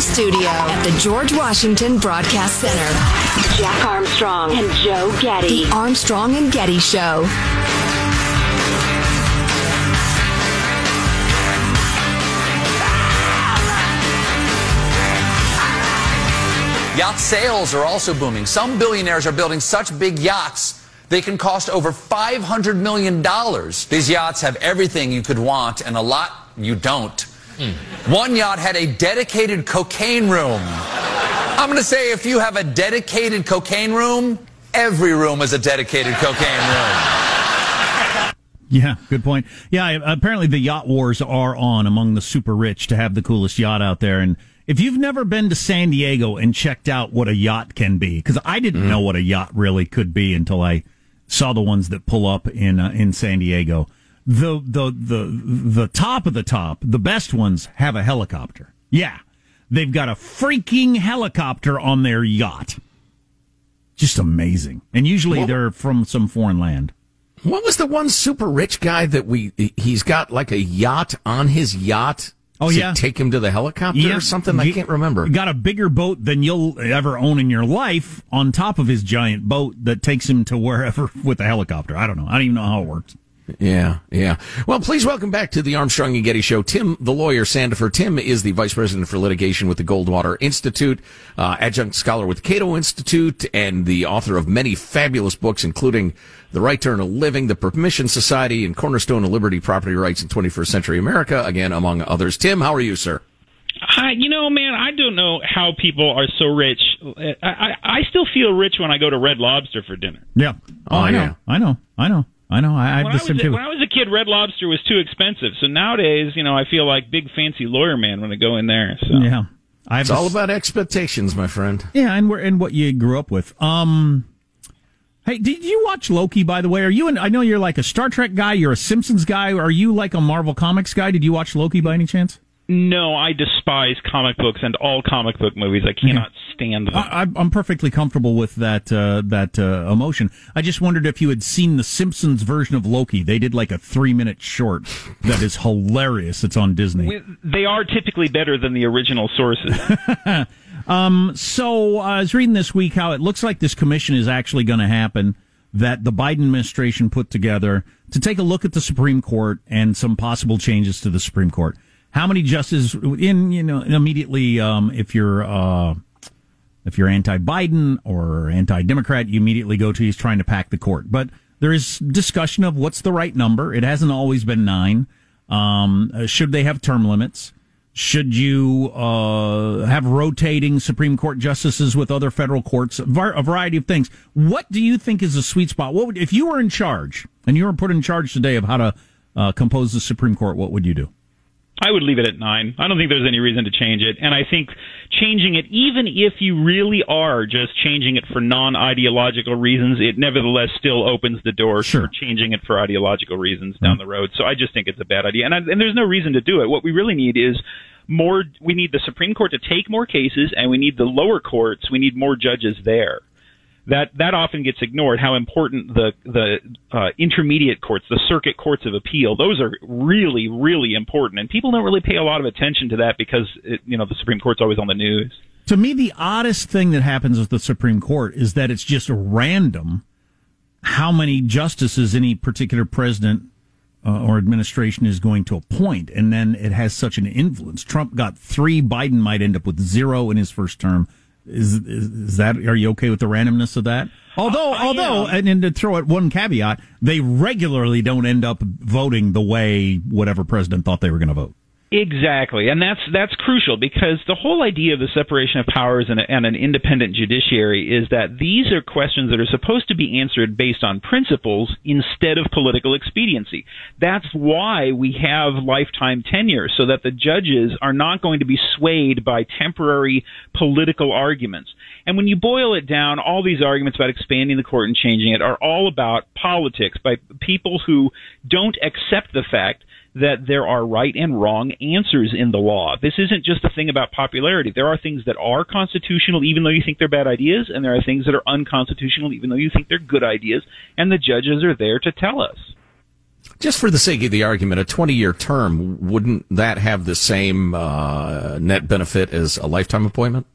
studio at the George Washington Broadcast Center. Jack Armstrong and Joe Getty. The Armstrong and Getty Show. Yacht sales are also booming. Some billionaires are building such big yachts they can cost over $500 million. These yachts have everything you could want and a lot you don't. Mm. One yacht had a dedicated cocaine room. I'm going to say if you have a dedicated cocaine room, every room is a dedicated cocaine room. Yeah, good point. Yeah, apparently the yacht wars are on among the super rich to have the coolest yacht out there. And if you've never been to San Diego and checked out what a yacht can be, because I didn't mm. know what a yacht really could be until I saw the ones that pull up in uh, in San Diego. The the the the top of the top, the best ones have a helicopter. Yeah, they've got a freaking helicopter on their yacht. Just amazing, and usually they're from some foreign land. What was the one super rich guy that we? He's got like a yacht on his yacht Oh yeah, take him to the helicopter yeah. or something. He, I can't remember. Got a bigger boat than you'll ever own in your life on top of his giant boat that takes him to wherever with the helicopter. I don't know. I don't even know how it works. Yeah, yeah. Well, please welcome back to the Armstrong and Getty Show, Tim, the lawyer, Sandefur. Tim is the vice president for litigation with the Goldwater Institute, uh, adjunct scholar with the Cato Institute, and the author of many fabulous books, including The Right to Earn a Living, The Permission Society, and Cornerstone of Liberty Property Rights in 21st Century America, again, among others. Tim, how are you, sir? I, you know, man, I don't know how people are so rich. I, I, I still feel rich when I go to Red Lobster for dinner. Yeah. Oh, oh I know. Yeah. I know. I know. I know. I, when, I was a, when I was a kid, Red Lobster was too expensive. So nowadays, you know, I feel like big fancy lawyer man when I go in there. So yeah, I've it's all about expectations, my friend. Yeah, and where and what you grew up with. Um, hey, did you watch Loki? By the way, are you? An, I know you're like a Star Trek guy. You're a Simpsons guy. Are you like a Marvel Comics guy? Did you watch Loki by any chance? No, I despise comic books and all comic book movies. I cannot stand them. I, am perfectly comfortable with that uh, that uh, emotion. I just wondered if you had seen the Simpsons version of Loki. They did like a three minute short that is hilarious. It's on Disney. They are typically better than the original sources. um, so uh, I was reading this week how it looks like this commission is actually going to happen that the Biden administration put together to take a look at the Supreme Court and some possible changes to the Supreme Court how many justices in you know immediately um, if you're uh, if you're anti-Biden or anti-Democrat, you immediately go to he's trying to pack the court. But there is discussion of what's the right number. It hasn't always been nine. Um, uh, should they have term limits? Should you uh, have rotating Supreme Court justices with other federal courts? A variety of things. What do you think is a sweet spot? What would, if you were in charge and you were put in charge today of how to uh, compose the Supreme Court? What would you do? I would leave it at nine. I don't think there's any reason to change it. And I think changing it, even if you really are just changing it for non ideological reasons, it nevertheless still opens the door sure. for changing it for ideological reasons down mm-hmm. the road. So I just think it's a bad idea. And, I, and there's no reason to do it. What we really need is more, we need the Supreme Court to take more cases, and we need the lower courts, we need more judges there that that often gets ignored. How important the the uh, intermediate courts, the circuit courts of appeal, those are really really important, and people don't really pay a lot of attention to that because it, you know the Supreme Court's always on the news. To me, the oddest thing that happens with the Supreme Court is that it's just random how many justices any particular president uh, or administration is going to appoint, and then it has such an influence. Trump got three; Biden might end up with zero in his first term. Is, is, is that are you okay with the randomness of that? Although, I although, and, and to throw it one caveat, they regularly don't end up voting the way whatever president thought they were going to vote. Exactly, and that's that's crucial because the whole idea of the separation of powers and, and, an independent judiciary is that these are questions that are supposed to be answered based on principles instead of political expediency. That's why we have lifetime tenure, so that the judges are not going to be swayed by temporary political arguments. And when you boil it down, all these arguments about expanding the court and changing it are all about politics by people who don't accept the fact that there are right and wrong answers in the law. This isn't just a thing about popularity. There are things that are constitutional even though you think they're bad ideas, and there are things that are unconstitutional even though you think they're good ideas, and the judges are there to tell us. Just for the sake of the argument, a 20 year term, wouldn't that have the same uh, net benefit as a lifetime appointment?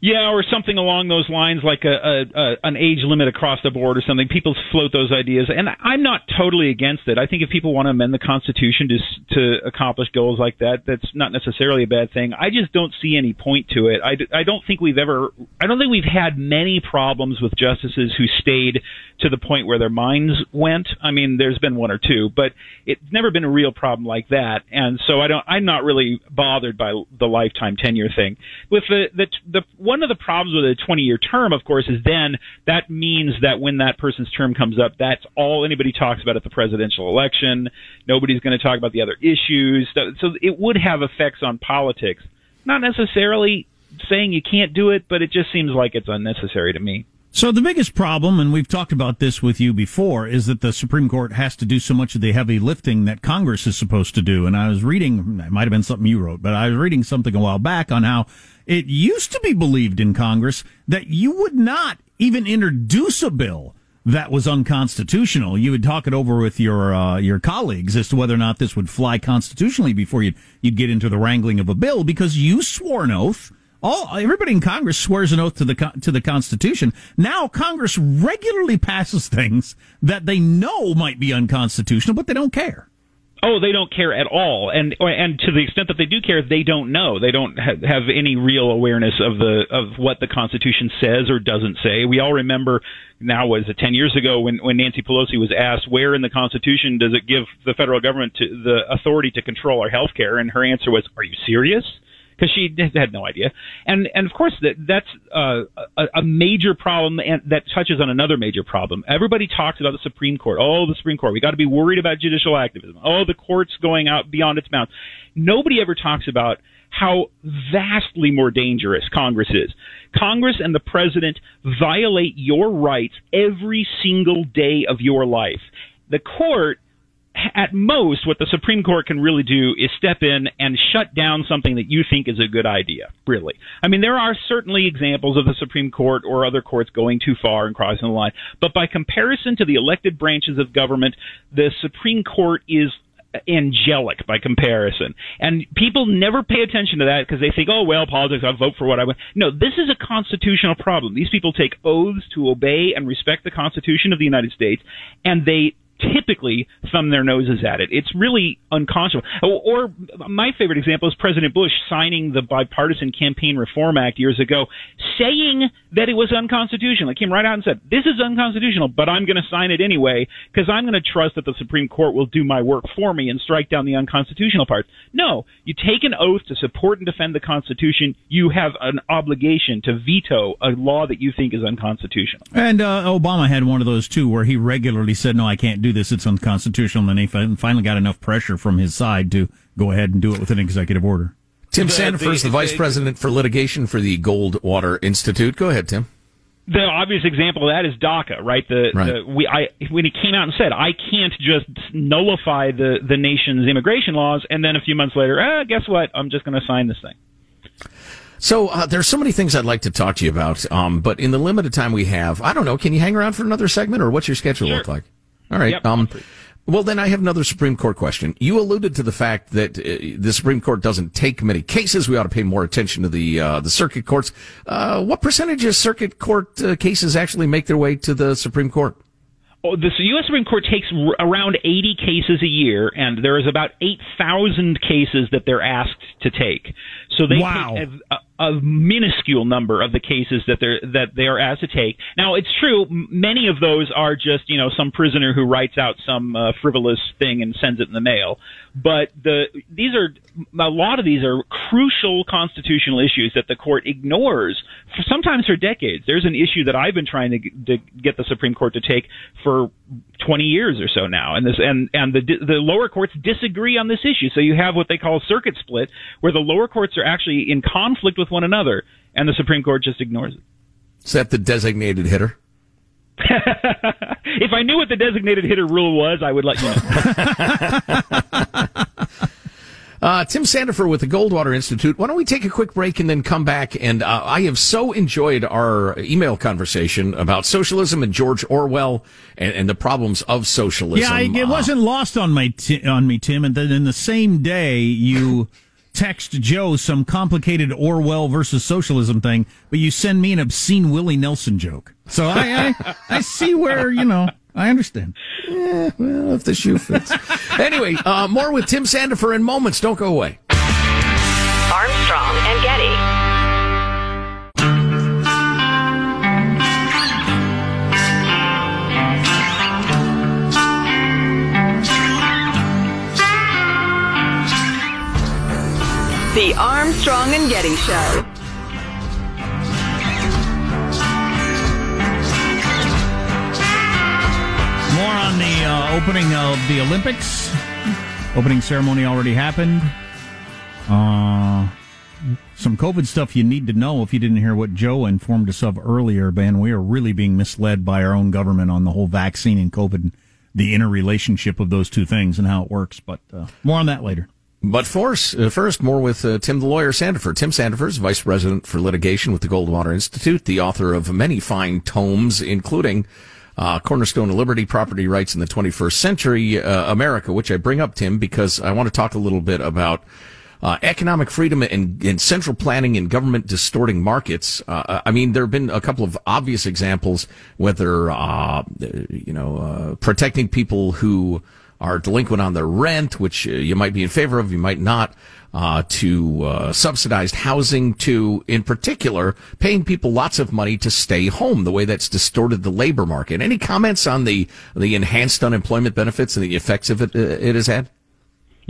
Yeah, or something along those lines, like a, a, a an age limit across the board or something. People float those ideas, and I'm not totally against it. I think if people want to amend the Constitution to to accomplish goals like that, that's not necessarily a bad thing. I just don't see any point to it. I, I don't think we've ever, I don't think we've had many problems with justices who stayed to the point where their minds went. I mean, there's been one or two, but it's never been a real problem like that. And so I don't, I'm not really bothered by the lifetime tenure thing. With the the the one of the problems with a 20 year term, of course, is then that means that when that person's term comes up, that's all anybody talks about at the presidential election. Nobody's going to talk about the other issues. So it would have effects on politics. Not necessarily saying you can't do it, but it just seems like it's unnecessary to me. So the biggest problem, and we've talked about this with you before, is that the Supreme Court has to do so much of the heavy lifting that Congress is supposed to do. And I was reading, it might have been something you wrote, but I was reading something a while back on how it used to be believed in Congress that you would not even introduce a bill that was unconstitutional. You would talk it over with your uh, your colleagues as to whether or not this would fly constitutionally before you'd you'd get into the wrangling of a bill because you swore an oath all everybody in Congress swears an oath to the to the Constitution. Now Congress regularly passes things that they know might be unconstitutional, but they don't care. Oh, they don't care at all, and and to the extent that they do care, they don't know. They don't ha- have any real awareness of the of what the Constitution says or doesn't say. We all remember now was it ten years ago when when Nancy Pelosi was asked where in the Constitution does it give the federal government to, the authority to control our health care, and her answer was, "Are you serious?" Because she had no idea. And and of course that that's uh, a, a major problem, and that touches on another major problem. Everybody talks about the Supreme Court. Oh, the Supreme Court. We got to be worried about judicial activism. Oh, the court's going out beyond its bounds. Nobody ever talks about how vastly more dangerous Congress is. Congress and the president violate your rights every single day of your life. The court at most, what the Supreme Court can really do is step in and shut down something that you think is a good idea, really. I mean, there are certainly examples of the Supreme Court or other courts going too far and crossing the line, but by comparison to the elected branches of government, the Supreme Court is angelic by comparison. And people never pay attention to that because they think, oh, well, politics, I'll vote for what I want. No, this is a constitutional problem. These people take oaths to obey and respect the Constitution of the United States, and they typically thumb their noses at it. It's really unconscionable. Or, or, my favorite example is President Bush signing the Bipartisan Campaign Reform Act years ago, saying that it was unconstitutional. He came right out and said, "This is unconstitutional, but I'm going to sign it anyway because I'm going to trust that the Supreme Court will do my work for me and strike down the unconstitutional parts." No, you take an oath to support and defend the Constitution. You have an obligation to veto a law that you think is unconstitutional. And uh, Obama had one of those too, where he regularly said, "No, I can't do." Do this, it's unconstitutional. And then he finally got enough pressure from his side to go ahead and do it with an executive order. Tim Sandefur is the, the vice president for litigation for the Goldwater Institute. Go ahead, Tim. The obvious example of that is DACA, right? The, right. the we I when he came out and said I can't just nullify the the nation's immigration laws, and then a few months later, ah, guess what? I'm just going to sign this thing. So uh, there's so many things I'd like to talk to you about, um, but in the limited time we have, I don't know. Can you hang around for another segment, or what's your schedule sure. look like? All right. Yep. Um, well, then I have another Supreme Court question. You alluded to the fact that uh, the Supreme Court doesn't take many cases. We ought to pay more attention to the uh, the circuit courts. Uh, what percentage of circuit court uh, cases actually make their way to the Supreme Court? Oh, the U.S. Supreme Court takes r- around 80 cases a year, and there is about 8,000 cases that they're asked to take. So they wow. take a, a minuscule number of the cases that they're that they are asked to take. Now, it's true, many of those are just you know some prisoner who writes out some uh, frivolous thing and sends it in the mail. But the these are a lot of these are crucial constitutional issues that the court ignores for sometimes for decades. There's an issue that I've been trying to, to get the Supreme Court to take for 20 years or so now, and this and and the the lower courts disagree on this issue. So you have what they call circuit split, where the lower courts are actually in conflict with one another, and the Supreme Court just ignores it. Is that the designated hitter? if I knew what the designated hitter rule was, I would let you know. Uh, Tim Sandefur with the Goldwater Institute. Why don't we take a quick break and then come back? And uh, I have so enjoyed our email conversation about socialism and George Orwell and, and the problems of socialism. Yeah, I, it uh, wasn't lost on my t- on me, Tim. And then in the same day, you text Joe some complicated Orwell versus socialism thing, but you send me an obscene Willie Nelson joke. So I, I, I see where you know. I understand. Yeah, well, if the shoe fits. anyway, uh, more with Tim Sandefur in moments. Don't go away. Armstrong and Getty. The Armstrong and Getty Show. More on the uh, opening of the Olympics. Opening ceremony already happened. Uh, some COVID stuff you need to know if you didn't hear what Joe informed us of earlier, Ben. We are really being misled by our own government on the whole vaccine and COVID, the interrelationship of those two things and how it works. But uh, more on that later. But first, uh, first, more with uh, Tim the lawyer Sandefur. Tim Sandefur is vice president for litigation with the Goldwater Institute, the author of many fine tomes, including uh, Cornerstone of Liberty, Property Rights in the 21st Century uh, America, which I bring up, Tim, because I want to talk a little bit about uh, economic freedom and, and, central planning and government distorting markets. Uh, I mean, there have been a couple of obvious examples, whether, you know, protecting people who are delinquent on their rent, which you might be in favor of, you might not uh, to uh, subsidized housing, to, in particular, paying people lots of money to stay home, the way that's distorted the labor market. Any comments on the, the enhanced unemployment benefits and the effects of it, uh, it has had?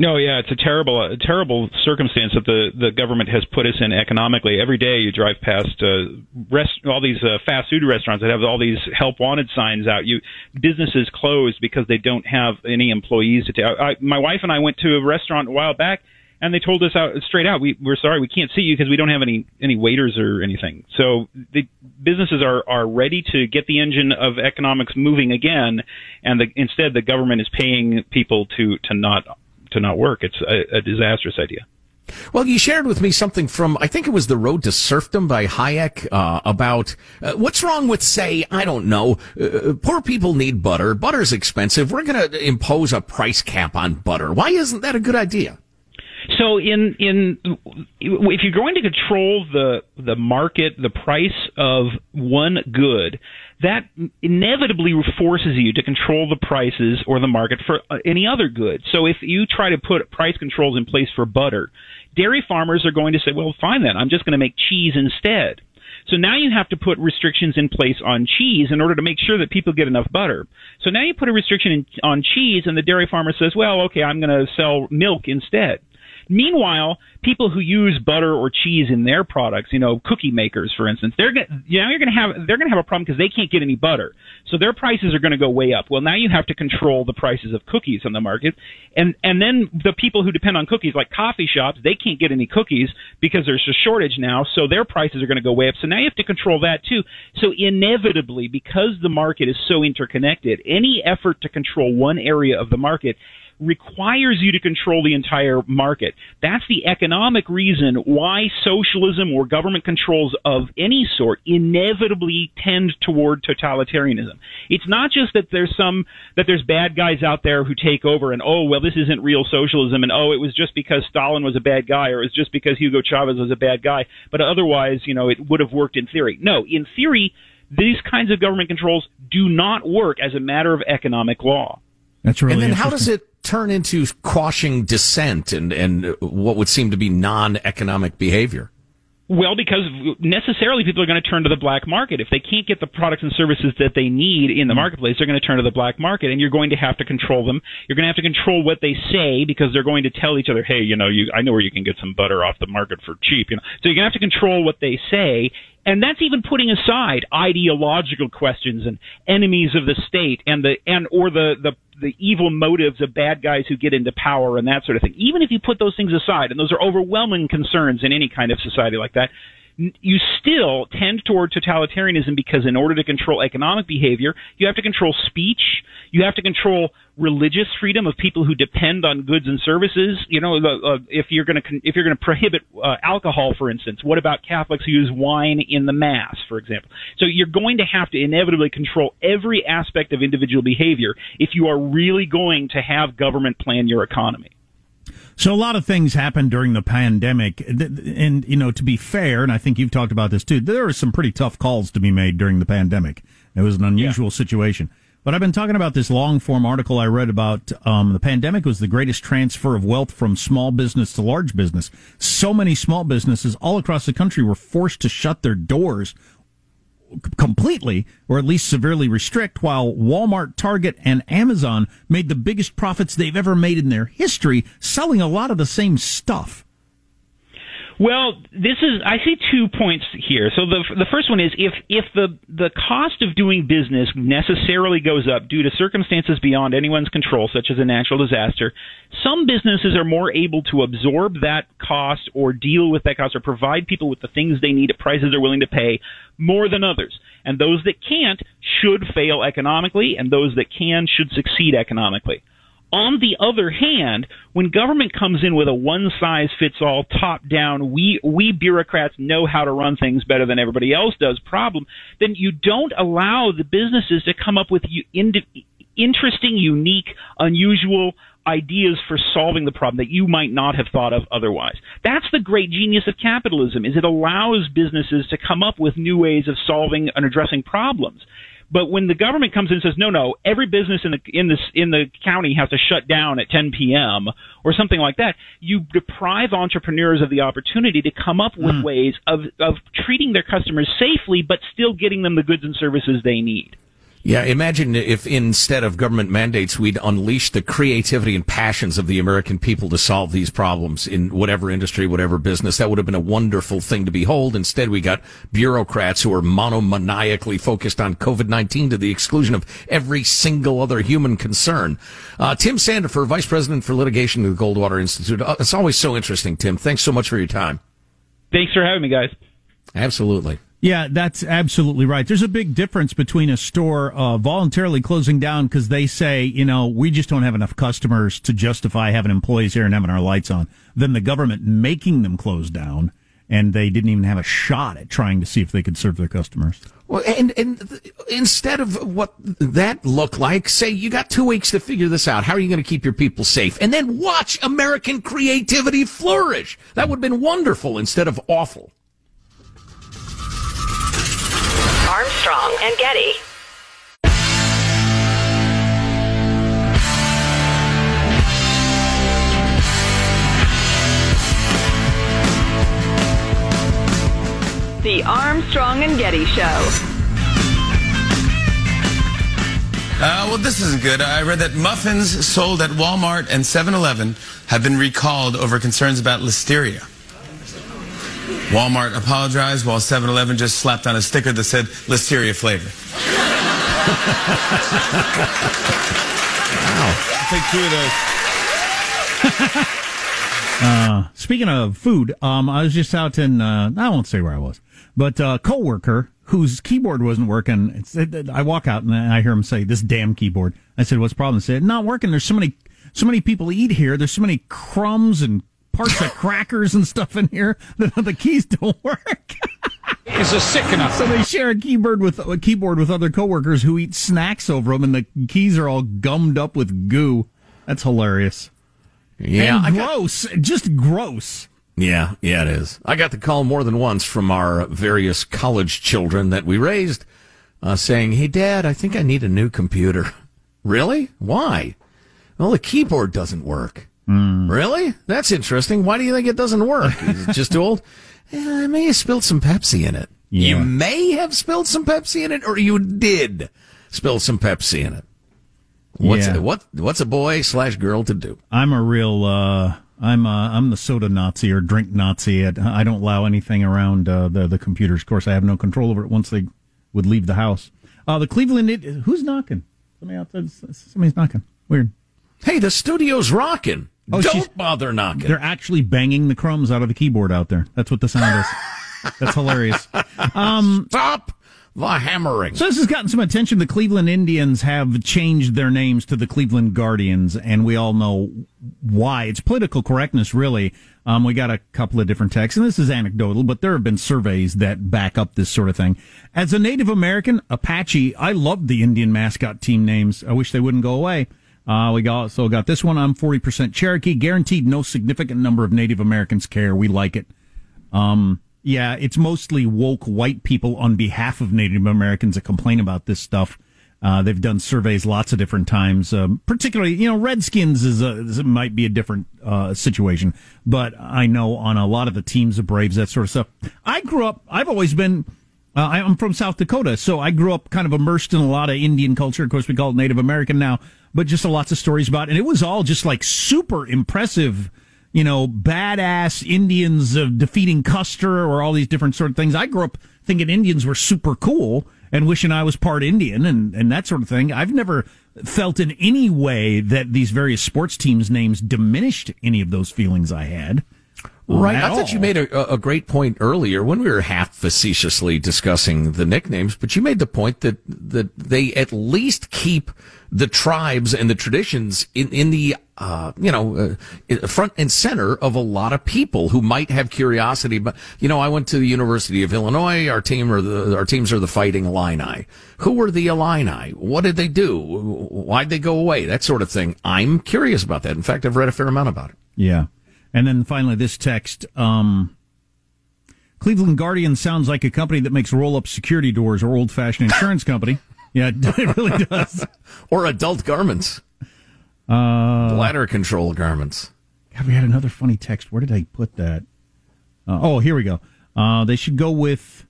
No, yeah, it's a terrible, a terrible circumstance that the the government has put us in economically. Every day you drive past uh, rest, all these uh, fast food restaurants that have all these help wanted signs out. You businesses closed because they don't have any employees to take. I, my wife and I went to a restaurant a while back and they told us out straight out, we, we're sorry, we can't see you because we don't have any any waiters or anything. So the businesses are are ready to get the engine of economics moving again, and the, instead the government is paying people to to not to not work. It's a, a disastrous idea. Well, you shared with me something from, I think it was The Road to Serfdom by Hayek, uh, about uh, what's wrong with, say, I don't know, uh, poor people need butter. Butter's expensive. We're going to impose a price cap on butter. Why isn't that a good idea? So in in if you're going to control the the market, the price of one good, that inevitably forces you to control the prices or the market for uh, any other good. So if you try to put price controls in place for butter, dairy farmers are going to say, "Well, fine then. I'm just going to make cheese instead." So now you have to put restrictions in place on cheese in order to make sure that people get enough butter. So now you put a restriction in, on cheese, and the dairy farmer says, well, okay, I'm going to sell milk instead. Meanwhile, people who use butter or cheese in their products, you know, cookie makers, for instance, they're gonna, you know, you're going to have they're going to have a problem because they can't get any butter, so their prices are going to go way up. Well, now you have to control the prices of cookies on the market, and and then the people who depend on cookies, like coffee shops, they can't get any cookies because there's a shortage now, so their prices are going to go way up. So now you have to control that too. So inevitably, because the market is so interconnected, any effort to control one area of the market requires you to control the entire market. That's the economic reason why socialism or government controls of any sort inevitably tend toward totalitarianism. It's not just that there's some that there's bad guys out there who take over and oh well this isn't real socialism and oh it was just because Stalin was a bad guy or it was just because Hugo Chavez was a bad guy, but otherwise, you know, it would have worked in theory. No, in theory, these kinds of government controls do not work as a matter of economic law. That's really And then how does it turn into quashing dissent and, and what would seem to be non-economic behavior? Well, because necessarily people are going to turn to the black market. If they can't get the products and services that they need in the mm-hmm. marketplace, they're going to turn to the black market, and you're going to have to control them. You're going to have to control what they say because they're going to tell each other, "Hey, you know, you I know where you can get some butter off the market for cheap." You know, so you're going to have to control what they say, and that's even putting aside ideological questions and enemies of the state and the and or the the the evil motives of bad guys who get into power and that sort of thing. Even if you put those things aside, and those are overwhelming concerns in any kind of society like that, you still tend toward totalitarianism because in order to control economic behavior, you have to control speech, you have to control religious freedom of people who depend on goods and services. You know, uh, if you're going to if you're going to prohibit uh, alcohol, for instance, what about Catholics who use wine in the mass, for example? So you're going to have to inevitably control every aspect of individual behavior if you are really going to have government plan your economy. So a lot of things happened during the pandemic, and you know, to be fair, and I think you've talked about this too. There were some pretty tough calls to be made during the pandemic. It was an unusual yeah. situation. But I've been talking about this long form article I read about um, the pandemic was the greatest transfer of wealth from small business to large business. So many small businesses all across the country were forced to shut their doors completely or at least severely restrict while Walmart, Target, and Amazon made the biggest profits they've ever made in their history selling a lot of the same stuff. Well, this is I see two points here. So the the first one is if if the the cost of doing business necessarily goes up due to circumstances beyond anyone's control, such as a natural disaster, some businesses are more able to absorb that cost or deal with that cost or provide people with the things they need at prices they're willing to pay more than others. And those that can't should fail economically, and those that can should succeed economically. On the other hand, when government comes in with a one size fits all top down, we, we bureaucrats know how to run things better than everybody else does problem, then you don't allow the businesses to come up with interesting, unique, unusual ideas for solving the problem that you might not have thought of otherwise. That's the great genius of capitalism is it allows businesses to come up with new ways of solving and addressing problems. But when the government comes in and says, no, no, every business in the in this in the county has to shut down at 10 p.m. or something like that, you deprive entrepreneurs of the opportunity to come up with mm. ways of of treating their customers safely, but still getting them the goods and services they need. Yeah, imagine if instead of government mandates, we'd unleash the creativity and passions of the American people to solve these problems in whatever industry, whatever business. That would have been a wonderful thing to behold. Instead, we got bureaucrats who are monomaniacally focused on COVID-19 to the exclusion of every single other human concern. Uh, Tim Sandefur, Vice President for Litigation at the Goldwater Institute. Uh, it's always so interesting, Tim. Thanks so much for your time. Thanks for having me, guys. Absolutely. Yeah, that's absolutely right. There's a big difference between a store uh, voluntarily closing down because they say, you know, we just don't have enough customers to justify having employees here and having our lights on, than the government making them close down and they didn't even have a shot at trying to see if they could serve their customers. Well, and, and instead of what that looked like, say you got two weeks to figure this out. How are you going to keep your people safe? And then watch American creativity flourish. That would have been wonderful instead of awful. Armstrong and Getty. The Armstrong and Getty Show. Uh, well, this isn't good. I read that muffins sold at Walmart and 7 Eleven have been recalled over concerns about listeria. Walmart apologized while 7 Eleven just slapped on a sticker that said Listeria flavor. wow. I'll take two of those. uh, speaking of food, um, I was just out in, uh, I won't say where I was, but a uh, coworker whose keyboard wasn't working. I walk out and I hear him say, this damn keyboard. I said, what's the problem? He said, not working. There's so many, so many people eat here. There's so many crumbs and parts of crackers and stuff in here that the keys don't work. Is a sick enough. So they share a keyboard with a keyboard with other coworkers who eat snacks over them, and the keys are all gummed up with goo. That's hilarious. Yeah, and gross. Got, just gross. Yeah, yeah, it is. I got the call more than once from our various college children that we raised, uh, saying, "Hey, Dad, I think I need a new computer." Really? Why? Well, the keyboard doesn't work. Mm. Really? That's interesting. Why do you think it doesn't work? Is it just too old? I may have spilled some Pepsi in it. Yeah. You may have spilled some Pepsi in it, or you did spill some Pepsi in it. What's yeah. a, what? What's a boy slash girl to do? I'm a real. Uh, I'm uh, I'm the soda Nazi or drink Nazi. I don't allow anything around uh, the the computers. Of course, I have no control over it once they would leave the house. Uh, the Cleveland. who's knocking? Somebody outside. Somebody's knocking. Weird. Hey, the studio's rocking. Oh, Don't bother knocking. They're actually banging the crumbs out of the keyboard out there. That's what the sound is. That's hilarious. Um, Stop the hammering. So this has gotten some attention. The Cleveland Indians have changed their names to the Cleveland Guardians, and we all know why. It's political correctness, really. Um, we got a couple of different texts, and this is anecdotal, but there have been surveys that back up this sort of thing. As a Native American, Apache, I loved the Indian mascot team names. I wish they wouldn't go away. Uh, we got, so got this one. I'm 40% Cherokee. Guaranteed no significant number of Native Americans care. We like it. Um, yeah, it's mostly woke white people on behalf of Native Americans that complain about this stuff. Uh, they've done surveys lots of different times. Um, particularly, you know, Redskins is a, might be a different uh, situation, but I know on a lot of the teams, of Braves, that sort of stuff. I grew up. I've always been. Uh, I'm from South Dakota, so I grew up kind of immersed in a lot of Indian culture. Of course, we call it Native American now, but just a lots of stories about, it. and it was all just like super impressive you know, badass Indians of defeating Custer or all these different sort of things. I grew up thinking Indians were super cool and wishing I was part Indian and, and that sort of thing. I've never felt in any way that these various sports teams' names diminished any of those feelings I had. Right. I thought you made a, a great point earlier when we were half facetiously discussing the nicknames, but you made the point that, that they at least keep the tribes and the traditions in, in the, uh, you know, uh, front and center of a lot of people who might have curiosity. But, you know, I went to the University of Illinois. Our team are the, our teams are the Fighting Illini. Who were the Illini? What did they do? Why'd they go away? That sort of thing. I'm curious about that. In fact, I've read a fair amount about it. Yeah. And then finally, this text. Um, Cleveland Guardian sounds like a company that makes roll up security doors or old fashioned insurance company. Yeah, it really does. or adult garments. Uh, Bladder control garments. God, we had another funny text. Where did I put that? Uh, oh, here we go. Uh, they should go with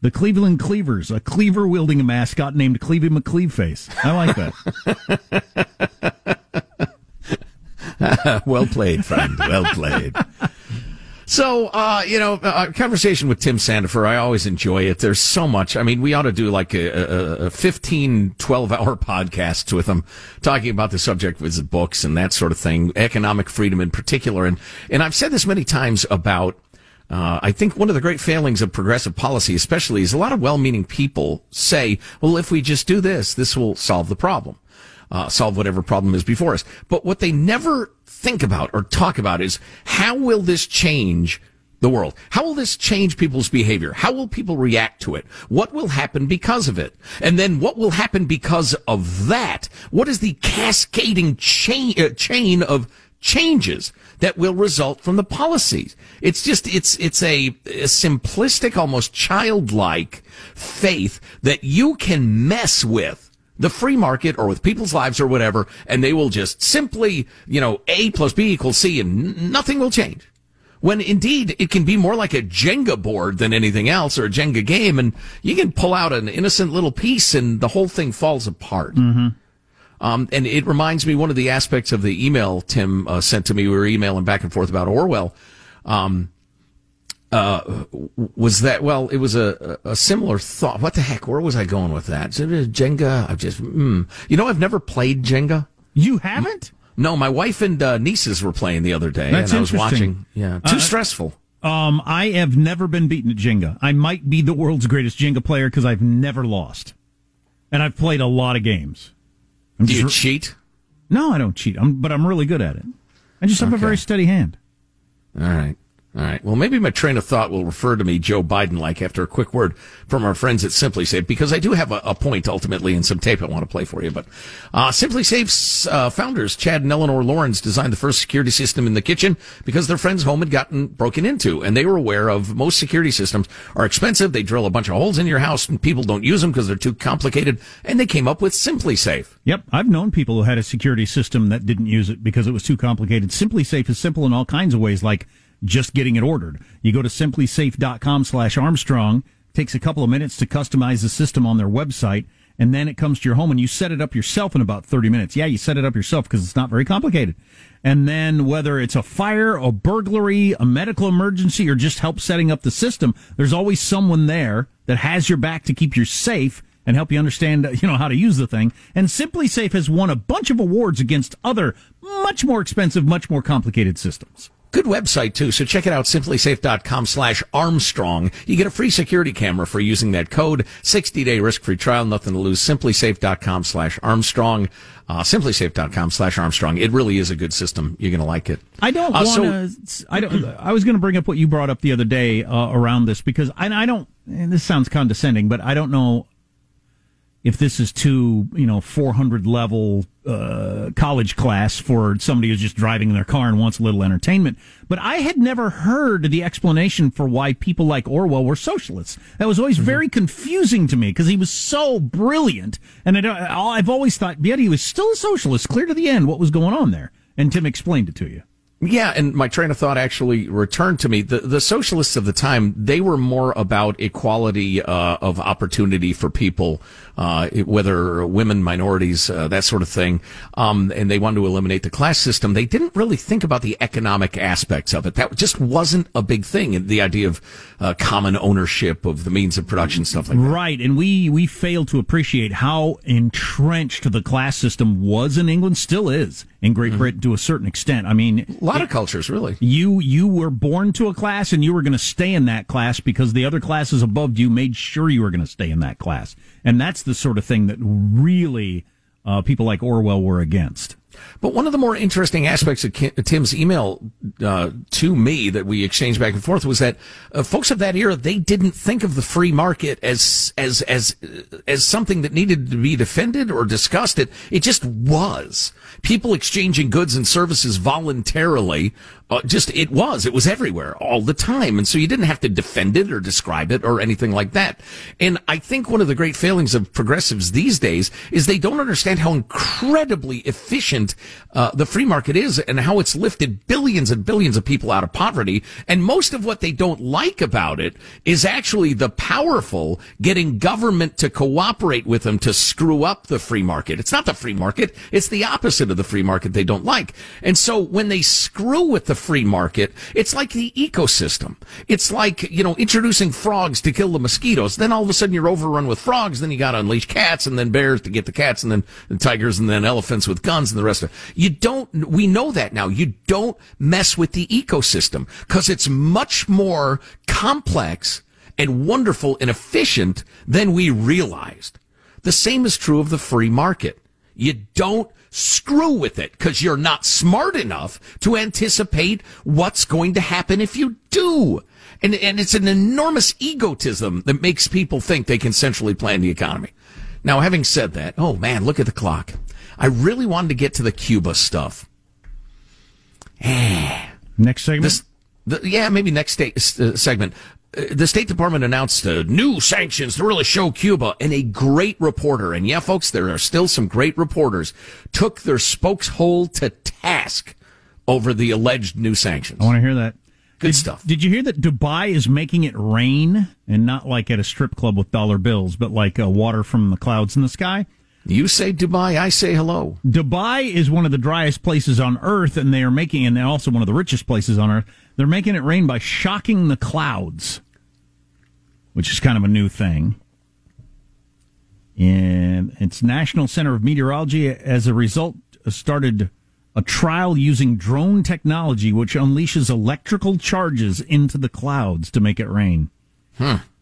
the Cleveland Cleavers, a cleaver wielding a mascot named Clevey McCleaveface. I like that. well played, friend. Well played. So, uh, you know, a conversation with Tim Sandefur, I always enjoy it. There's so much. I mean, we ought to do like a, a, a 15, 12 hour podcast with him talking about the subject of his books and that sort of thing, economic freedom in particular. And, and I've said this many times about, uh, I think one of the great failings of progressive policy, especially, is a lot of well-meaning people say, well, if we just do this, this will solve the problem. Uh, solve whatever problem is before us. But what they never think about or talk about is how will this change the world? How will this change people's behavior? How will people react to it? What will happen because of it? And then what will happen because of that? What is the cascading chain, uh, chain of changes that will result from the policies? It's just, it's, it's a, a simplistic, almost childlike faith that you can mess with the free market or with people's lives or whatever, and they will just simply, you know, A plus B equals C and nothing will change. When indeed it can be more like a Jenga board than anything else or a Jenga game, and you can pull out an innocent little piece and the whole thing falls apart. Mm-hmm. Um, and it reminds me one of the aspects of the email Tim uh, sent to me. We were emailing back and forth about Orwell. Um, uh, was that well? It was a, a similar thought. What the heck? Where was I going with that? Jenga. I've just, mm. you know, I've never played Jenga. You haven't? No, my wife and uh, nieces were playing the other day, That's and I was watching. Yeah, too uh, stressful. Um, I have never been beaten at Jenga. I might be the world's greatest Jenga player because I've never lost, and I've played a lot of games. I'm Do you re- cheat? No, I don't cheat. I'm, but I'm really good at it. I just have okay. a very steady hand. All right. All right. Well, maybe my train of thought will refer to me Joe Biden like after a quick word from our friends at SimpliSafe because I do have a, a point ultimately in some tape I want to play for you. But uh, SimpliSafe's uh, founders, Chad and Eleanor Laurans, designed the first security system in the kitchen because their friend's home had gotten broken into, and they were aware of most security systems are expensive. They drill a bunch of holes in your house, and people don't use them because they're too complicated. And they came up with SimpliSafe. Yep, I've known people who had a security system that didn't use it because it was too complicated. SimpliSafe is simple in all kinds of ways, like just getting it ordered. You go to simplisafe.com slash Armstrong. takes a couple of minutes to customize the system on their website. And then it comes to your home and you set it up yourself in about 30 minutes. Yeah, you set it up yourself because it's not very complicated. And then whether it's a fire, a burglary, a medical emergency, or just help setting up the system, there's always someone there that has your back to keep you safe and help you understand, you know, how to use the thing. And SimpliSafe has won a bunch of awards against other much more expensive, much more complicated systems. Good website too. So check it out. Simplisafe.com slash Armstrong. You get a free security camera for using that code. 60 day risk free trial. Nothing to lose. Simplisafe.com slash Armstrong. Uh, simplisafe.com slash Armstrong. It really is a good system. You're going to like it. I don't Uh, want to. I don't. I was going to bring up what you brought up the other day uh, around this because I, I don't. And this sounds condescending, but I don't know if this is too you know 400 level uh, college class for somebody who's just driving in their car and wants a little entertainment. But I had never heard the explanation for why people like Orwell were socialists. That was always very confusing to me because he was so brilliant, and I I've always thought, yet he was still a socialist, clear to the end. What was going on there? And Tim explained it to you. Yeah, and my train of thought actually returned to me. The the socialists of the time they were more about equality uh, of opportunity for people, uh, whether women, minorities, uh, that sort of thing. Um, and they wanted to eliminate the class system. They didn't really think about the economic aspects of it. That just wasn't a big thing. The idea of uh, common ownership of the means of production, stuff like that. Right, and we we fail to appreciate how entrenched the class system was in England, still is in Great Britain to a certain extent. I mean, A lot of cultures, really. you you were born to a class and you were going to stay in that class because the other classes above you made sure you were going to stay in that class, and that's the sort of thing that really uh, people like Orwell were against. But one of the more interesting aspects of Tim's email uh, to me that we exchanged back and forth was that uh, folks of that era they didn't think of the free market as as as as something that needed to be defended or discussed. It it just was people exchanging goods and services voluntarily. Uh, just it was it was everywhere all the time, and so you didn't have to defend it or describe it or anything like that. And I think one of the great failings of progressives these days is they don't understand how incredibly efficient uh, the free market is and how it's lifted billions and billions of people out of poverty. And most of what they don't like about it is actually the powerful getting government to cooperate with them to screw up the free market. It's not the free market. It's the opposite of the free market they don't like. And so when they screw with the free market, it's like the ecosystem. It's like, you know, introducing frogs to kill the mosquitoes. Then all of a sudden you're overrun with frogs. Then you got to unleash cats and then bears to get the cats and then and tigers and then elephants with guns and the rest of it. You don't, we know that now. You don't mess with the ecosystem because it's much more complex and wonderful and efficient than we realized. The same is true of the free market. You don't screw with it because you're not smart enough to anticipate what's going to happen if you do. And, and it's an enormous egotism that makes people think they can centrally plan the economy. Now, having said that, oh man, look at the clock. I really wanted to get to the Cuba stuff. Next segment. This, the, yeah, maybe next state, uh, segment. Uh, the State Department announced uh, new sanctions to really show Cuba, and a great reporter, and yeah, folks, there are still some great reporters, took their spokeshole to task over the alleged new sanctions. I want to hear that. Good did, stuff. Did you hear that Dubai is making it rain and not like at a strip club with dollar bills, but like uh, water from the clouds in the sky? You say Dubai, I say hello. Dubai is one of the driest places on earth, and they are making, and also one of the richest places on earth. They're making it rain by shocking the clouds, which is kind of a new thing. And its National Center of Meteorology, as a result, started a trial using drone technology, which unleashes electrical charges into the clouds to make it rain.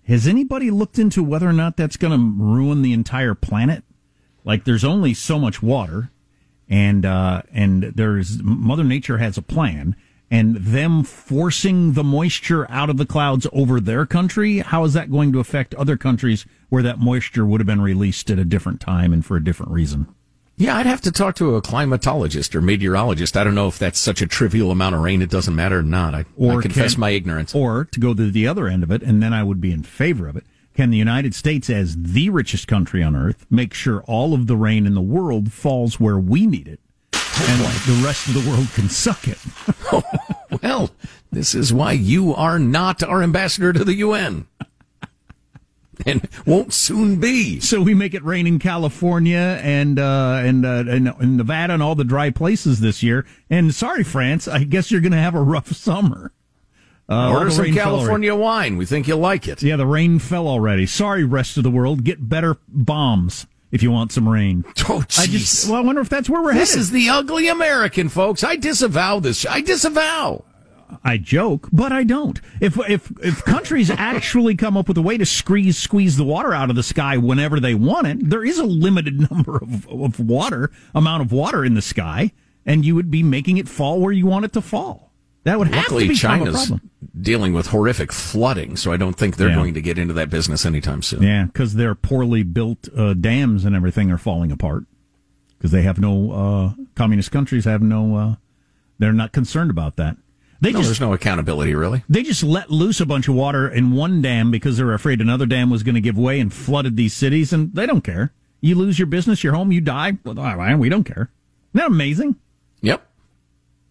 Has anybody looked into whether or not that's going to ruin the entire planet? Like, there's only so much water, and uh, and there's Mother Nature has a plan, and them forcing the moisture out of the clouds over their country. How is that going to affect other countries where that moisture would have been released at a different time and for a different reason? Yeah, I'd have to talk to a climatologist or meteorologist. I don't know if that's such a trivial amount of rain it doesn't matter or not. I, I confess can- my ignorance. Or to go to the other end of it, and then I would be in favor of it. Can the United States, as the richest country on earth, make sure all of the rain in the world falls where we need it, and the rest of the world can suck it? well, this is why you are not our ambassador to the UN. And won't soon be. So we make it rain in California and uh, and, uh, and and Nevada and all the dry places this year. And sorry, France, I guess you're going to have a rough summer. Uh, Order some rain fell already. California wine. We think you'll like it. Yeah, the rain fell already. Sorry, rest of the world. Get better bombs if you want some rain. Oh, I just well, I wonder if that's where we're This headed. is the ugly American, folks. I disavow this. I disavow. I joke, but I don't. If if if countries actually come up with a way to squeeze squeeze the water out of the sky whenever they want it, there is a limited number of, of water amount of water in the sky, and you would be making it fall where you want it to fall. That would Luckily, China's dealing with horrific flooding, so I don't think they're Yeah. going to get into that business anytime soon. Yeah, because their poorly built uh, dams and everything are falling apart because they have no uh, communist countries have no. Uh, they're not concerned about that. They No, just there's no accountability, really. They just let loose a bunch of water in one dam because they were afraid another dam was going to give way and flooded these cities, and they don't care. You lose your business, your home, you die. Well, we don't care. Isn't that amazing? Yep.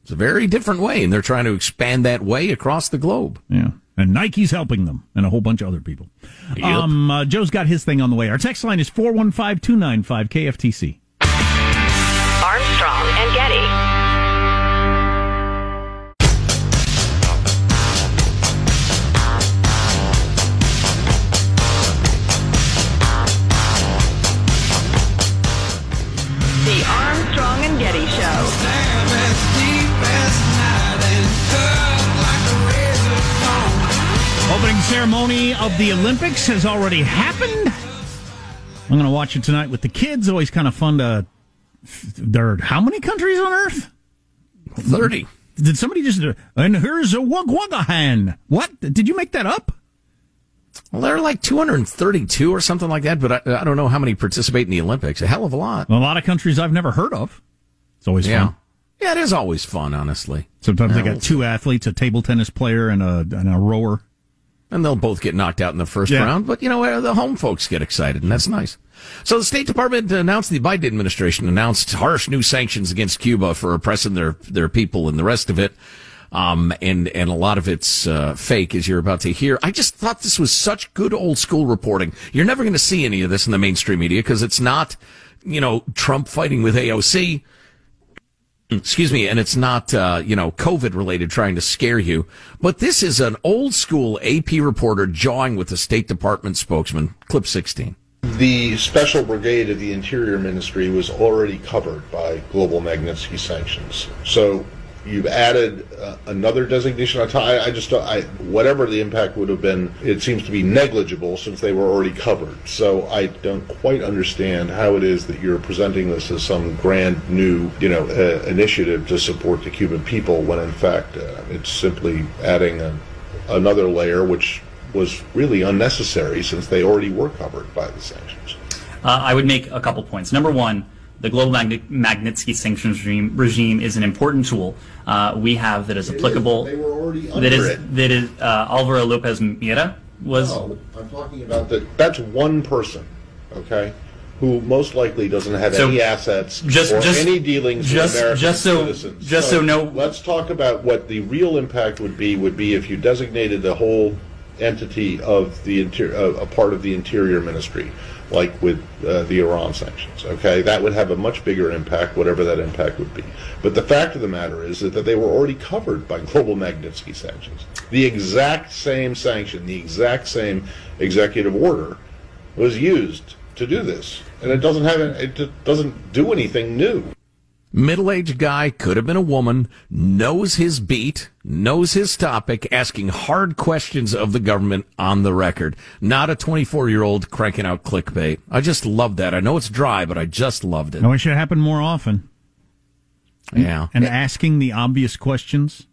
It's a very different way, and they're trying to expand that way across the globe. Yeah. And Nike's helping them and a whole bunch of other people. Yep. Um, uh, Joe's got his thing on the way. Our text line is 415 295 KFTC. Ceremony of the Olympics has already happened. I'm going to watch it tonight with the kids. Always kind of fun to. There are how many countries on Earth? 30. Did somebody just. And here's a Wagwagahan. What? Did you make that up? Well, there are like 232 or something like that, but I, I don't know how many participate in the Olympics. A hell of a lot. A lot of countries I've never heard of. It's always Yeah. fun. Yeah, it is always fun, honestly. Sometimes they Yeah, got two athletes, a table tennis player and a, and a rower. And they'll both get knocked out in the first Yeah. round, but you know, uh, the home folks get excited, and that's nice. So the State Department announced, the Biden administration announced harsh new sanctions against Cuba for oppressing their, their people and the rest of it. Um, and, and a lot of it's, uh, fake, as you're about to hear. I just thought this was such good old school reporting. You're never going to see any of this in the mainstream media because it's not, you know, Trump fighting with AOC excuse me, and it's not, uh, you know, COVID related trying to scare you. But this is an old school AP reporter jawing with the State Department spokesman. Clip 16. The Special Brigade of the Interior Ministry was already covered by global Magnitsky sanctions. So you've added uh, another designation on top. I, I just, I, whatever the impact would have been, it seems to be negligible since they were already covered. So I don't quite understand how it is that you're presenting this as some grand new, you know, uh, initiative to support the Cuban people when in fact uh, it's simply adding a, another layer which was really unnecessary since they already were covered by the sanctions. Uh, I would make a couple points. Number one, the global Magni- Magnitsky sanctions regime, regime is an important tool uh, we have that is applicable. They were already under that is it. that is uh, Alvaro Lopez Miera was. No, I'm talking about that. That's one person, okay, who most likely doesn't have So, any assets just- or just- any dealings just- with American just so- citizens. just so no- Let's talk about what the real impact would be. Would be if you designated the whole entity of the interior, uh, a part of the Interior Ministry, like with uh, the Iran sanctions. Okay, that would have a much bigger impact, whatever that impact would be. But the fact of the matter is that, they were already covered by global Magnitsky sanctions. The exact same sanction, the exact same executive order, was used to do this, and it doesn't have it doesn't do anything new. Middle aged guy, could have been a woman, knows his beat, knows his topic, asking hard questions of the government on the record. Not a 24 year old cranking out clickbait. I just love that. I know it's dry, but I just loved it. I wish it happened more often. Yeah. And asking the obvious questions.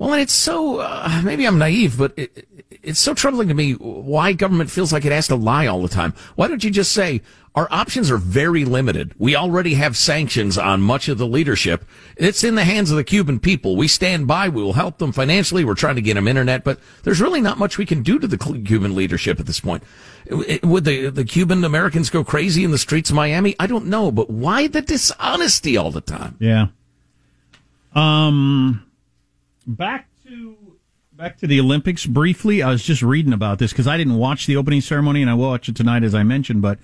Well, and it's so, uh, maybe I'm naive, but it, it's so troubling to me why government feels like it has to lie all the time. Why don't you just say, our options are very limited. We already have sanctions on much of the leadership. It's in the hands of the Cuban people. We stand by. We will help them financially. We're trying to get them internet, but there's really not much we can do to the Cuban leadership at this point. Would the, the Cuban Americans go crazy in the streets of Miami? I don't know, but why the dishonesty all the time? Yeah. Um, back to back to the Olympics briefly. I was just reading about this because I didn't watch the opening ceremony, and I will watch it tonight, as I mentioned. But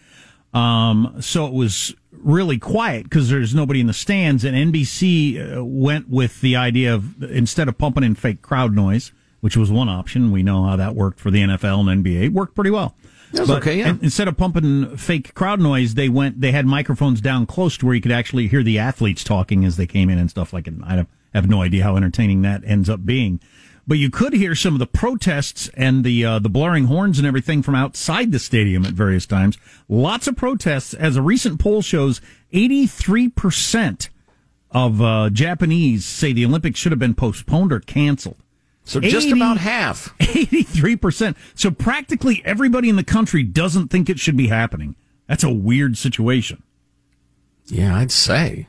um, so it was really quiet because there's nobody in the stands, and NBC uh, went with the idea of instead of pumping in fake crowd noise, which was one option. We know how that worked for the NFL and NBA. It worked pretty well. That's okay, yeah. in- instead of pumping fake crowd noise, they went. They had microphones down close to where you could actually hear the athletes talking as they came in and stuff like it. Have- no idea how entertaining that ends up being. but you could hear some of the protests and the uh, the blaring horns and everything from outside the stadium at various times. Lots of protests, as a recent poll shows, eighty three percent of uh, Japanese say the Olympics should have been postponed or canceled. So just 80, about half. Eighty three percent. So practically everybody in the country doesn't think it should be happening. That's a weird situation. Yeah, I'd say.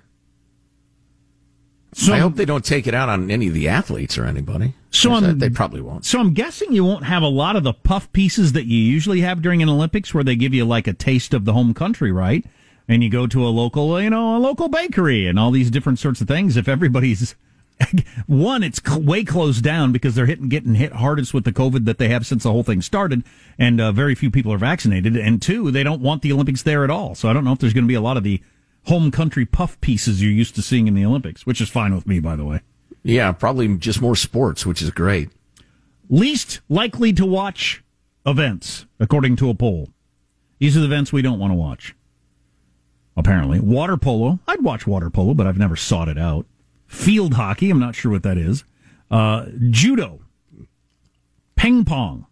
So I hope they don't take it out on any of the athletes or anybody. So they probably won't. So I'm guessing you won't have a lot of the puff pieces that you usually have during an Olympics, where they give you like a taste of the home country, right? And you go to a local, you know, a local bakery and all these different sorts of things. If everybody's one, it's way closed down because they're hitting, getting hit hardest with the COVID that they have since the whole thing started, and uh, very few people are vaccinated. And two, they don't want the Olympics there at all. So I don't know if there's going to be a lot of the home country puff pieces you're used to seeing in the Olympics, which is fine with me, by the way. Yeah, probably just more sports, which is great. Least likely to watch events, according to a poll. These are the events we don't want to watch. Apparently. Water polo. I'd watch water polo, but I've never sought it out. Field hockey. I'm not sure what that is. Uh, judo. Ping pong.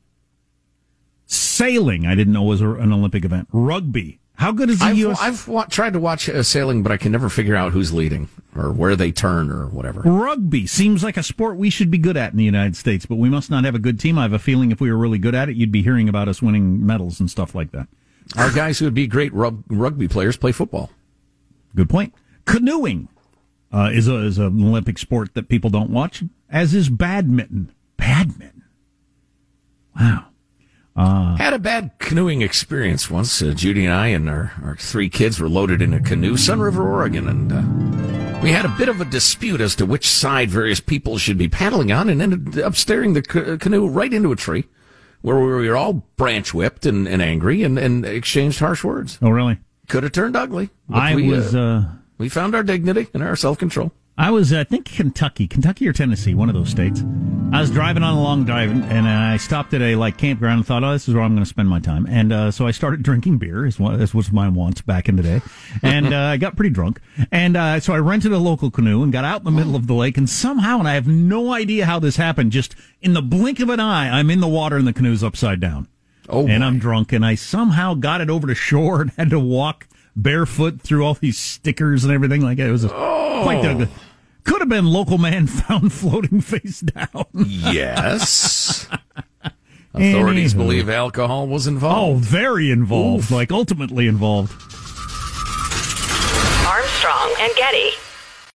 Sailing. I didn't know was an Olympic event. Rugby. How good is the I've, U.S.? I've wa- tried to watch uh, sailing, but I can never figure out who's leading or where they turn or whatever. Rugby seems like a sport we should be good at in the United States, but we must not have a good team. I have a feeling if we were really good at it, you'd be hearing about us winning medals and stuff like that. Our guys who would be great rug- rugby players play football. Good point. Canoeing uh, is, a, is an Olympic sport that people don't watch, as is badminton. Badminton. Wow. Uh, Had a bad canoeing experience once. Uh, Judy and I and our, our three kids were loaded in a canoe, Sunriver, Oregon, and uh, we had a bit of a dispute as to which side various people should be paddling on, and ended up steering the ca- canoe right into a tree, where we were all branch whipped and, and angry and, and exchanged harsh words. Oh, really? Could have turned ugly. I we, was. Uh, uh, we found our dignity and our self control. I was, I think, Kentucky, Kentucky or Tennessee, one of those states. I was driving on a long drive, and I stopped at a like campground and thought, "Oh, this is where I'm going to spend my time." And uh, so I started drinking beer, as, as was my wants back in the day, and uh, I got pretty drunk. And uh, so I rented a local canoe and got out in the middle of the lake, and somehow, and I have no idea how this happened, just in the blink of an eye, I'm in the water and the canoe's upside down. Oh, and I'm drunk, and I somehow got it over to shore and had to walk barefoot through all these stickers and everything like it. It was a, oh. quite the could have been local man found floating face down. yes. Authorities Anywho. believe alcohol was involved. Oh, very involved. Oof. Like ultimately involved. Armstrong and Getty.